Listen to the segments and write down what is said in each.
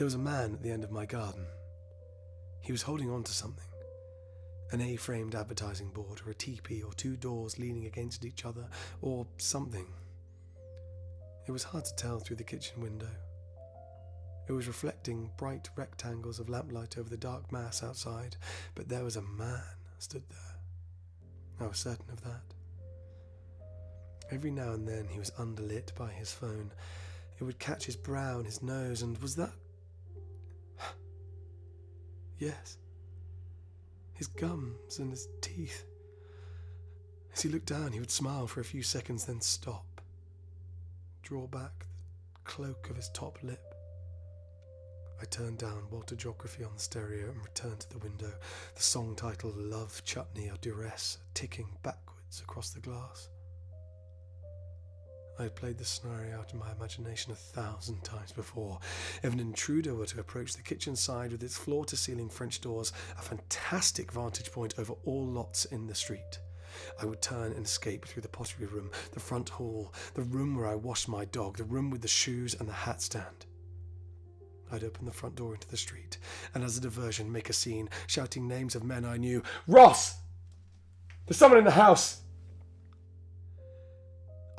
There was a man at the end of my garden. He was holding on to something an A framed advertising board, or a teepee, or two doors leaning against each other, or something. It was hard to tell through the kitchen window. It was reflecting bright rectangles of lamplight over the dark mass outside, but there was a man stood there. I was certain of that. Every now and then he was underlit by his phone. It would catch his brow and his nose, and was that. Yes. His gums and his teeth. As he looked down, he would smile for a few seconds, then stop, draw back the cloak of his top lip. I turned down Walter Geography on the stereo and returned to the window, the song title Love Chutney or Duress ticking backwards across the glass. I had played the scenario out in my imagination a thousand times before. If an intruder were to approach the kitchen side with its floor to ceiling French doors, a fantastic vantage point over all lots in the street. I would turn and escape through the pottery room, the front hall, the room where I washed my dog, the room with the shoes and the hat stand. I'd open the front door into the street, and as a diversion, make a scene, shouting names of men I knew. Ross! There's someone in the house!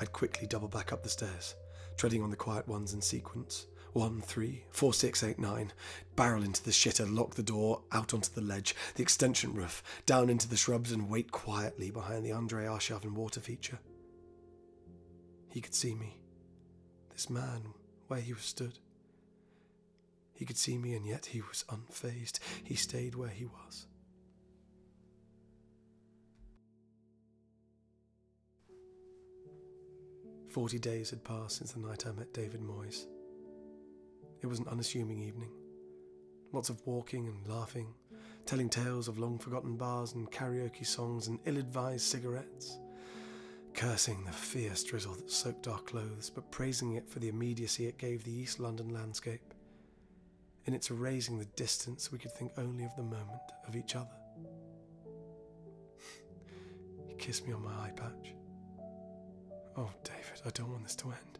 I'd quickly double back up the stairs, treading on the quiet ones in sequence. One, three, four, six, eight, nine. Barrel into the shitter, lock the door, out onto the ledge, the extension roof, down into the shrubs, and wait quietly behind the Andre Arshavin water feature. He could see me, this man, where he was stood. He could see me, and yet he was unfazed. He stayed where he was. Forty days had passed since the night I met David Moyes. It was an unassuming evening. Lots of walking and laughing, telling tales of long forgotten bars and karaoke songs and ill advised cigarettes, cursing the fierce drizzle that soaked our clothes, but praising it for the immediacy it gave the East London landscape. In its erasing the distance, we could think only of the moment, of each other. he kissed me on my eye patch. Oh, David, I don't want this to end.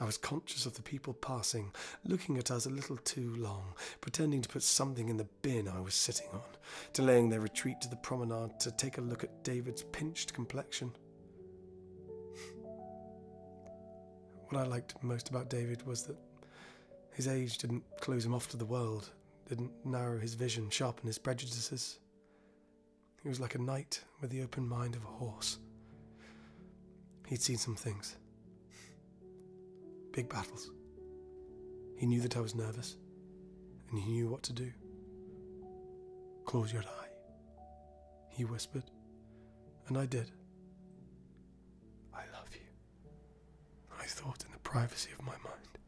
I was conscious of the people passing, looking at us a little too long, pretending to put something in the bin I was sitting on, delaying their retreat to the promenade to take a look at David's pinched complexion. what I liked most about David was that his age didn't close him off to the world, didn't narrow his vision, sharpen his prejudices. He was like a knight with the open mind of a horse. He'd seen some things. Big battles. He knew that I was nervous, and he knew what to do. Close your eye, he whispered, and I did. I love you, I thought in the privacy of my mind.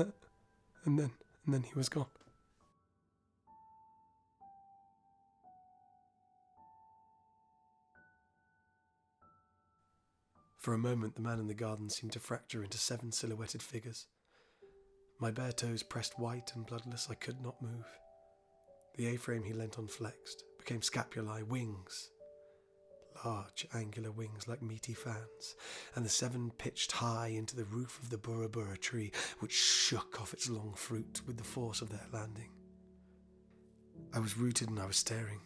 Uh, and then, and then he was gone. For a moment, the man in the garden seemed to fracture into seven silhouetted figures. My bare toes pressed white and bloodless, I could not move. The A frame he leant on flexed, became scapulae, wings. Large, angular wings like meaty fans, and the seven pitched high into the roof of the burra tree, which shook off its long fruit with the force of their landing. I was rooted and I was staring.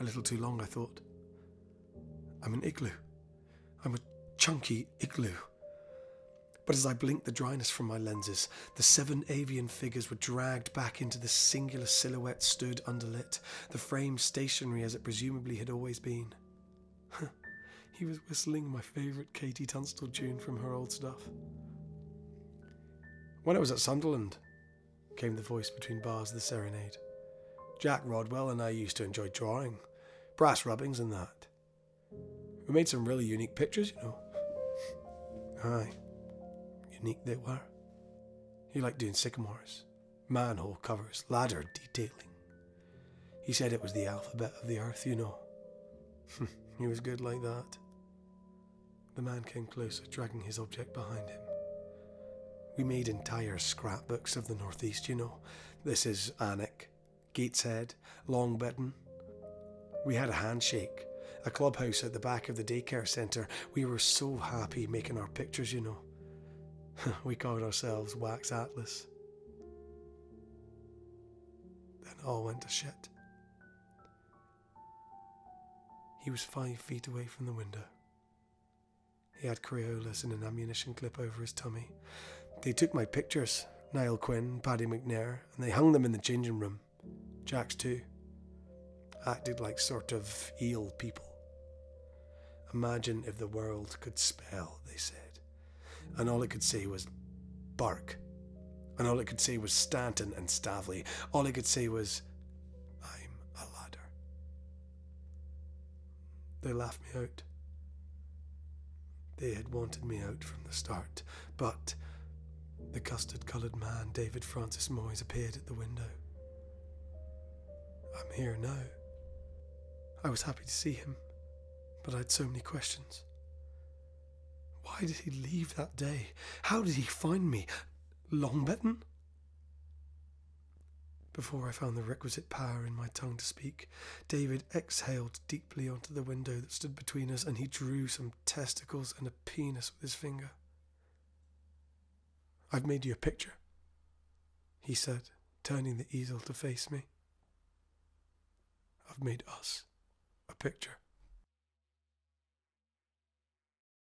A little too long, I thought. I'm an igloo. I'm a chunky igloo. But as I blinked the dryness from my lenses, the seven avian figures were dragged back into the singular silhouette stood underlit, the frame stationary as it presumably had always been. he was whistling my favourite KT Tunstall tune from her old stuff. When I was at Sunderland, came the voice between bars of the serenade. Jack Rodwell and I used to enjoy drawing, brass rubbings and that. We made some really unique pictures, you know. Aye, unique they were. He liked doing sycamores, manhole covers, ladder detailing. He said it was the alphabet of the earth, you know. he was good like that. The man came closer, dragging his object behind him. We made entire scrapbooks of the Northeast, you know. This is Alnwick, Gateshead, Long We had a handshake, a clubhouse at the back of the daycare centre. We were so happy making our pictures, you know. we called ourselves Wax Atlas. Then all went to shit. He was five feet away from the window. He had Crayolas and an ammunition clip over his tummy. They took my pictures, Niall Quinn, Paddy McNair, and they hung them in the changing room. Jack's too. Acted like sort of eel people. Imagine if the world could spell, they said. And all it could say was bark. And all it could say was Stanton and Stavely. All it could say was, I'm a ladder. They laughed me out. They had wanted me out from the start, but the custard coloured man, David Francis Moyes, appeared at the window. I'm here now. I was happy to see him, but I had so many questions. Why did he leave that day? How did he find me? Longbenton? Before I found the requisite power in my tongue to speak, David exhaled deeply onto the window that stood between us and he drew some testicles and a penis with his finger. I've made you a picture, he said, turning the easel to face me. I've made us a picture.